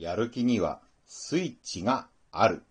やる気にはスイッチがある。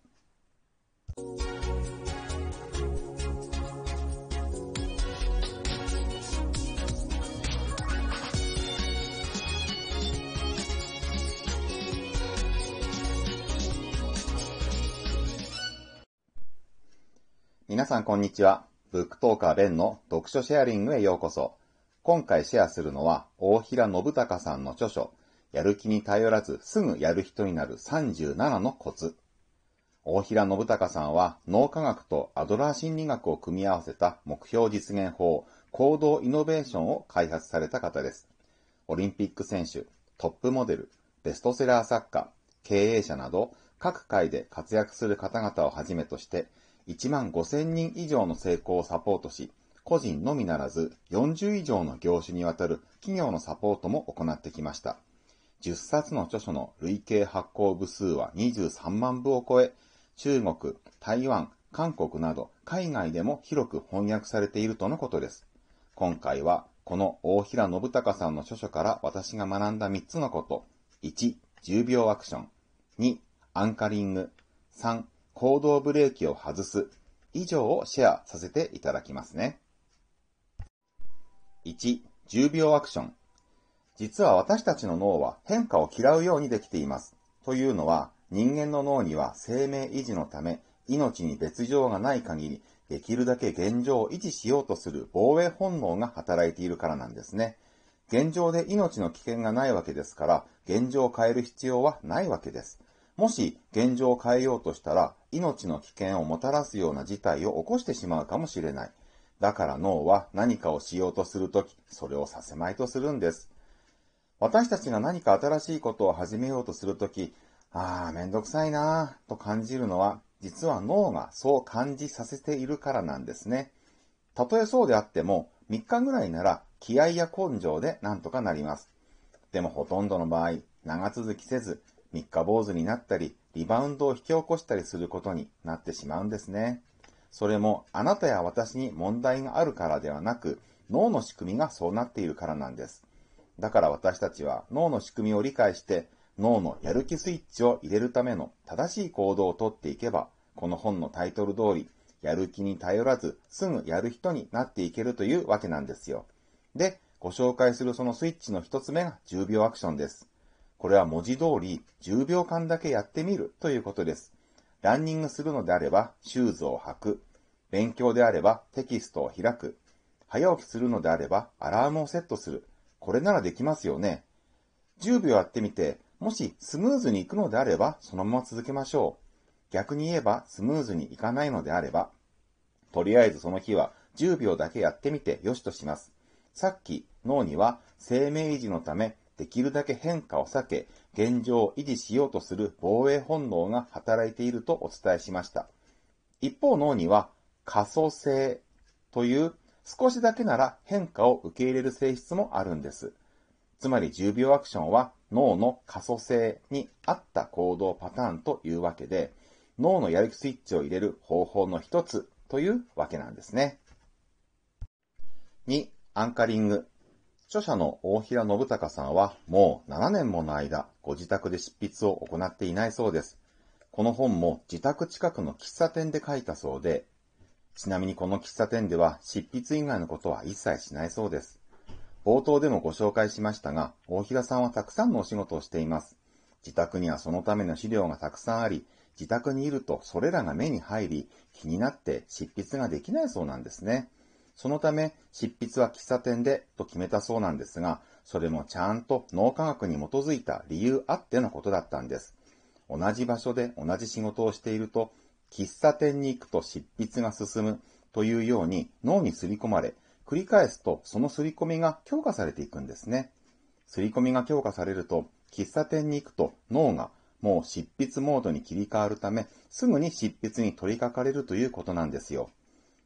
皆さんこんにちは。ブックトーカーベンの読書シェアリングへようこそ。今回シェアするのは大平信孝さんの著書、やる気に頼らずすぐやる人になる37のコツ。大平信孝さんは脳科学とアドラー心理学を組み合わせた目標実現法、行動イノベーションを開発された方です。オリンピック選手、トップモデル、ベストセラー作家、経営者など各界で活躍する方々をはじめとして1万5000人以上の成功をサポートし、個人のみならず40以上の業種にわたる企業のサポートも行ってきました。10冊の著書の累計発行部数は23万部を超え、中国、台湾、韓国など海外でも広く翻訳されているとのことです。今回はこの大平信孝さんの著書から私が学んだ3つのこと。1、10秒アクション。2、アンカリング。3、行動ブレーキを外す。以上をシェアさせていただきますね。1、10秒アクション。実は私たちの脳は変化を嫌うようにできています。というのは、人間の脳には生命維持のため、命に別状がない限り、できるだけ現状を維持しようとする防衛本能が働いているからなんですね。現状で命の危険がないわけですから、現状を変える必要はないわけです。もし現状を変えようとしたら、命の危険をもたらすような事態を起こしてしまうかもしれない。だから脳は何かをしようとするとき、それをさせまいとするんです。私たちが何か新しいことを始めようとするとき、ああ、めんどくさいなぁと感じるのは、実は脳がそう感じさせているからなんですね。たとえそうであっても、3日ぐらいなら気合や根性でなんとかなります。でもほとんどの場合、長続きせず、三日坊主になったり、リバウンドを引き起こしたりすることになってしまうんですね。それもあなたや私に問題があるからではなく、脳の仕組みがそうなっているからなんです。だから私たちは脳の仕組みを理解して脳のやる気スイッチを入れるための正しい行動をとっていけば、この本のタイトル通り、やる気に頼らずすぐやる人になっていけるというわけなんですよ。で、ご紹介するそのスイッチの一つ目が10秒アクションです。これは文字通り10秒間だけやってみるということです。ランニングするのであればシューズを履く。勉強であればテキストを開く。早起きするのであればアラームをセットする。これならできますよね。10秒やってみて、もしスムーズにいくのであれば、そのまま続けましょう。逆に言えば、スムーズにいかないのであれば、とりあえずその日は10秒だけやってみてよしとします。さっき脳には生命維持のためできるだけ変化を避け、現状を維持しようとする防衛本能が働いているとお伝えしました。一方脳には可塑性という少しだけなら変化を受け入れる性質もあるんです。つまり10秒アクションは脳の可塑性に合った行動パターンというわけで、脳のやる気スイッチを入れる方法の一つというわけなんですね。2、アンカリング。著者の大平信孝さんはもう7年もの間、ご自宅で執筆を行っていないそうです。この本も自宅近くの喫茶店で書いたそうで、ちなみにこの喫茶店では執筆以外のことは一切しないそうです。冒頭でもご紹介しましたが、大平さんはたくさんのお仕事をしています。自宅にはそのための資料がたくさんあり、自宅にいるとそれらが目に入り、気になって執筆ができないそうなんですね。そのため、執筆は喫茶店でと決めたそうなんですが、それもちゃんと脳科学に基づいた理由あってのことだったんです。同じ場所で同じ仕事をしていると、喫茶店に行くと執筆が進むというように脳に刷り込まれ、繰り返すとその刷り込みが強化されていくんですね。刷り込みが強化されると、喫茶店に行くと脳がもう執筆モードに切り替わるため、すぐに執筆に取り掛かれるということなんですよ。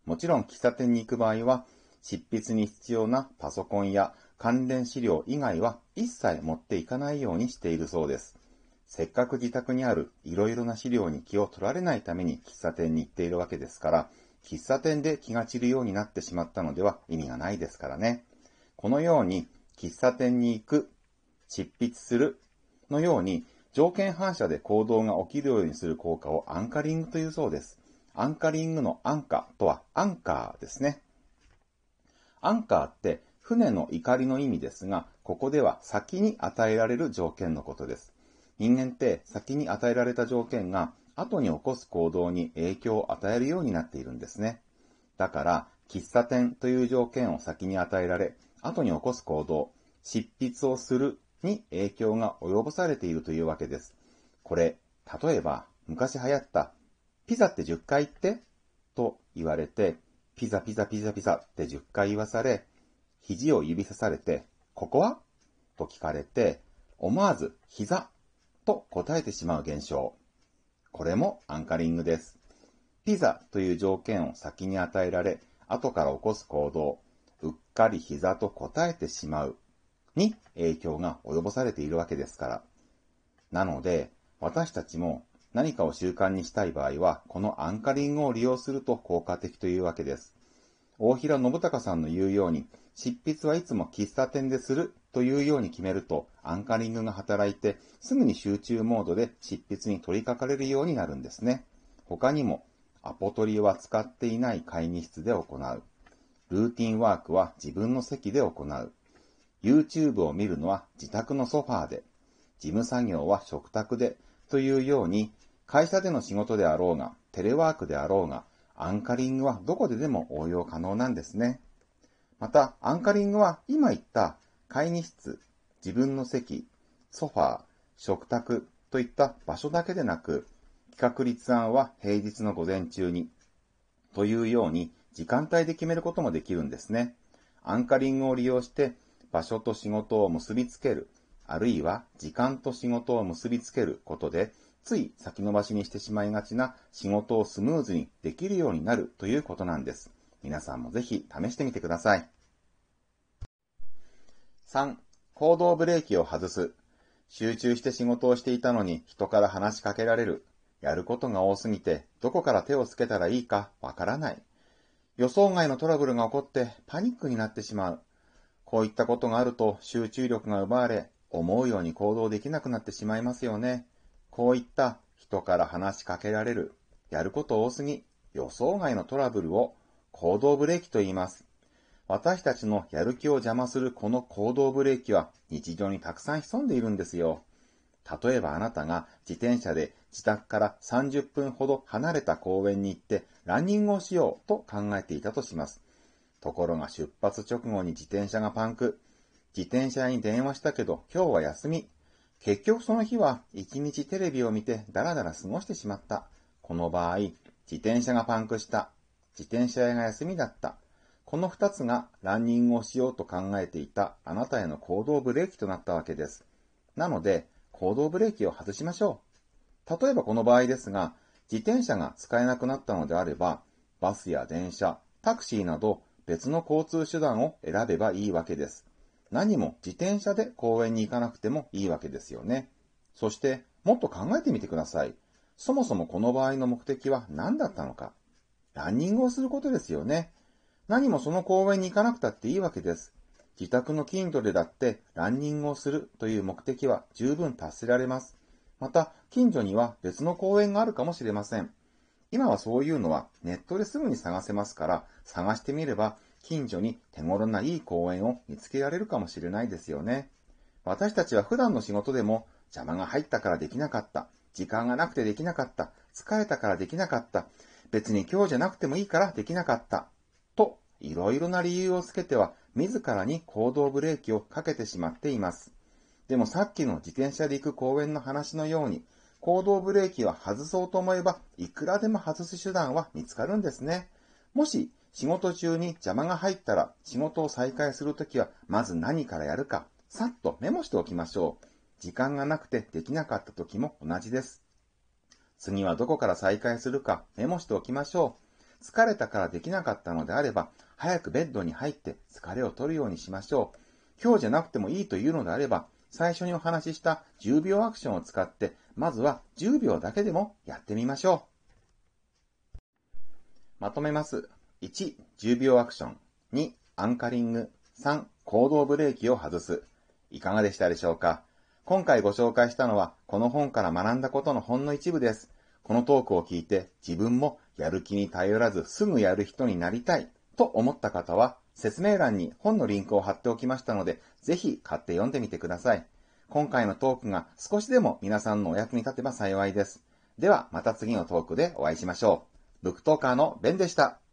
もちろん喫茶店に行く場合は、執筆に必要なパソコンや関連資料以外は一切持っていかないようにしているそうです。せっかく自宅にあるいろいろな資料に気を取られないために喫茶店に行っているわけですから、喫茶店で気が散るようになってしまったのでは意味がないですからね。このように、喫茶店に行く、執筆するのように、条件反射で行動が起きるようにする効果をアンカリングというそうです。アンカリングのアンカとはアンカーですね。アンカーって船の怒りの意味ですが、ここでは先に与えられる条件のことです。人間って先に与えられた条件が後に起こす行動に影響を与えるようになっているんですね。だから、喫茶店という条件を先に与えられ、後に起こす行動、執筆をするに影響が及ぼされているというわけです。これ、例えば、昔流行った、ピザって10回言ってと言われて、ピザピザピザピザって10回言わされ、肘を指さされて、ここは？と聞かれて、思わず膝と答えてしまう現象。これもアンカリングです。ピザという条件を先に与えられ、後から起こす行動、うっかり膝と答えてしまうに影響が及ぼされているわけですから。なので、私たちも何かを習慣にしたい場合は、このアンカリングを利用すると効果的というわけです。大平信孝さんの言うように、執筆はいつも喫茶店でするというように決めると、アンカリングが働いて、すぐに集中モードで執筆に取り掛かれるようになるんですね。他にも、アポトリは使っていない会議室で行う。ルーティンワークは自分の席で行う。YouTube を見るのは自宅のソファーで。事務作業は食卓で。というように、会社での仕事であろうが、テレワークであろうが、アンカリングはどこででも応用可能なんですね。また、アンカリングは今言った会議室、自分の席、ソファー、食卓といった場所だけでなく、企画立案は平日の午前中に、というように時間帯で決めることもできるんですね。アンカリングを利用して場所と仕事を結びつける、あるいは時間と仕事を結びつけることで、つい先延ばしにしてしまいがちな仕事をスムーズにできるようになるということなんです。皆さんもぜひ試してみてください。3、行動ブレーキを外す。集中して仕事をしていたのに人から話しかけられる。やることが多すぎて、どこから手をつけたらいいかわからない。予想外のトラブルが起こってパニックになってしまう。こういったことがあると集中力が奪われ、思うように行動できなくなってしまいますよね。こういった人から話しかけられる、やること多すぎ、予想外のトラブルを行動ブレーキと言います。私たちのやる気を邪魔するこの行動ブレーキは日常にたくさん潜んでいるんですよ。例えばあなたが自転車で自宅から30分ほど離れた公園に行ってランニングをしようと考えていたとします。ところが出発直後に自転車がパンク。自転車屋に電話したけど今日は休み。結局その日は一日テレビを見てダラダラ過ごしてしまった。この場合、自転車がパンクした。自転車屋が休みだった。この二つがランニングをしようと考えていたあなたへの行動ブレーキとなったわけです。なので、行動ブレーキを外しましょう。例えばこの場合ですが、自転車が使えなくなったのであれば、バスや電車、タクシーなど別の交通手段を選べばいいわけです。何も自転車で公園に行かなくてもいいわけですよね。そして、もっと考えてみてください。そもそもこの場合の目的は何だったのか。ランニングをすることですよね。何もその公園に行かなくたっていいわけです。自宅の近所でだってランニングをするという目的は十分達せられます。また、近所には別の公園があるかもしれません。今はそういうのはネットですぐに探せますから、探してみれば近所に手頃ないい公園を見つけられるかもしれないですよね。私たちは普段の仕事でも邪魔が入ったからできなかった。時間がなくてできなかった。疲れたからできなかった。別に今日じゃなくてもいいからできなかった。と、いろいろな理由をつけては、自らに行動ブレーキをかけてしまっています。でもさっきの自転車で行く公園の話のように、行動ブレーキは外そうと思えば、いくらでも外す手段は見つかるんですね。もし、仕事中に邪魔が入ったら、仕事を再開するときは、まず何からやるか、さっとメモしておきましょう。時間がなくてできなかった時も同じです。次はどこから再開するかメモしておきましょう。疲れたからできなかったのであれば、早くベッドに入って疲れを取るようにしましょう。今日じゃなくてもいいというのであれば、最初にお話しした10秒アクションを使って、まずは10秒だけでもやってみましょう。まとめます。1、10秒アクション。2、アンカリング。3、行動ブレーキを外す。いかがでしたでしょうか？今回ご紹介したのは、この本から学んだことのほんの一部です。このトークを聞いて、自分もやる気に頼らずすぐやる人になりたいと思った方は、説明欄に本のリンクを貼っておきましたので、ぜひ買って読んでみてください。今回のトークが少しでも皆さんのお役に立てば幸いです。では、また次のトークでお会いしましょう。ブックトーカーのベンでした。